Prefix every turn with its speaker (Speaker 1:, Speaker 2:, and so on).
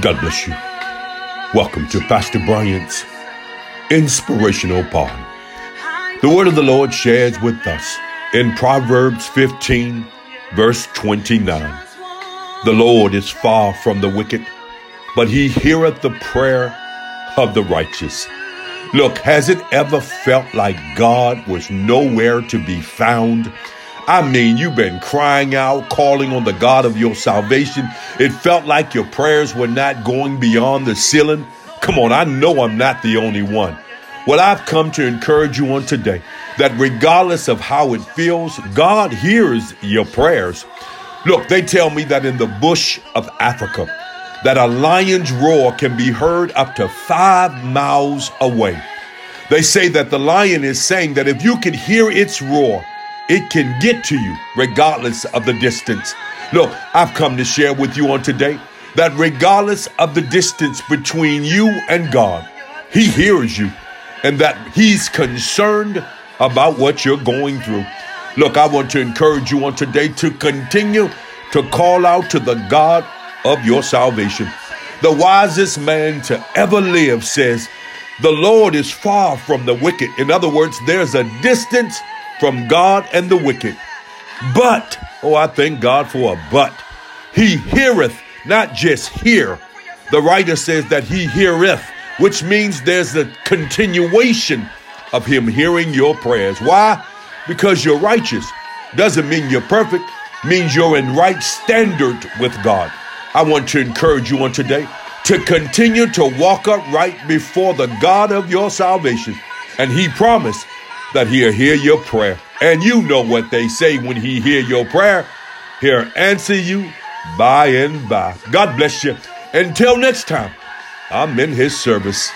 Speaker 1: God bless you. Welcome to Pastor Bryant's Inspirational Pod. The word of the Lord shares with us in Proverbs 15, verse 29. The Lord is far from the wicked, but he heareth the prayer of the righteous. Look, has it ever felt like God was nowhere to be found? I mean, you've been crying out, calling on the God of your salvation. It felt like your prayers were not going beyond the ceiling. Come on, I know I'm not the only one. Well, I've come to encourage you on today that regardless of how it feels, God hears your prayers. Look, they tell me that in the bush of Africa, that a lion's roar can be heard up to five miles away. They say that the lion is saying that if you can hear its roar, it can get to you regardless of the distance. Look, I've come to share with you on today that regardless of the distance between you and God, He hears you and that He's concerned about what you're going through. Look, I want to encourage you on today to continue to call out to the God of your salvation. The wisest man to ever live says, The Lord is far from the wicked. In other words, there's a distance from God and the wicked. But, oh, I thank God for a but. He heareth, not just hear. The writer says that he heareth, which means there's a continuation of him hearing your prayers. Why? Because you're righteous. Doesn't mean you're perfect, means you're in right standard with God. I want to encourage you on today to continue to walk upright before the God of your salvation. And he promised that he'll hear your prayer. And you know what they say when he hear your prayer. He'll answer you by and by. God bless you. Until next time, I'm in his service.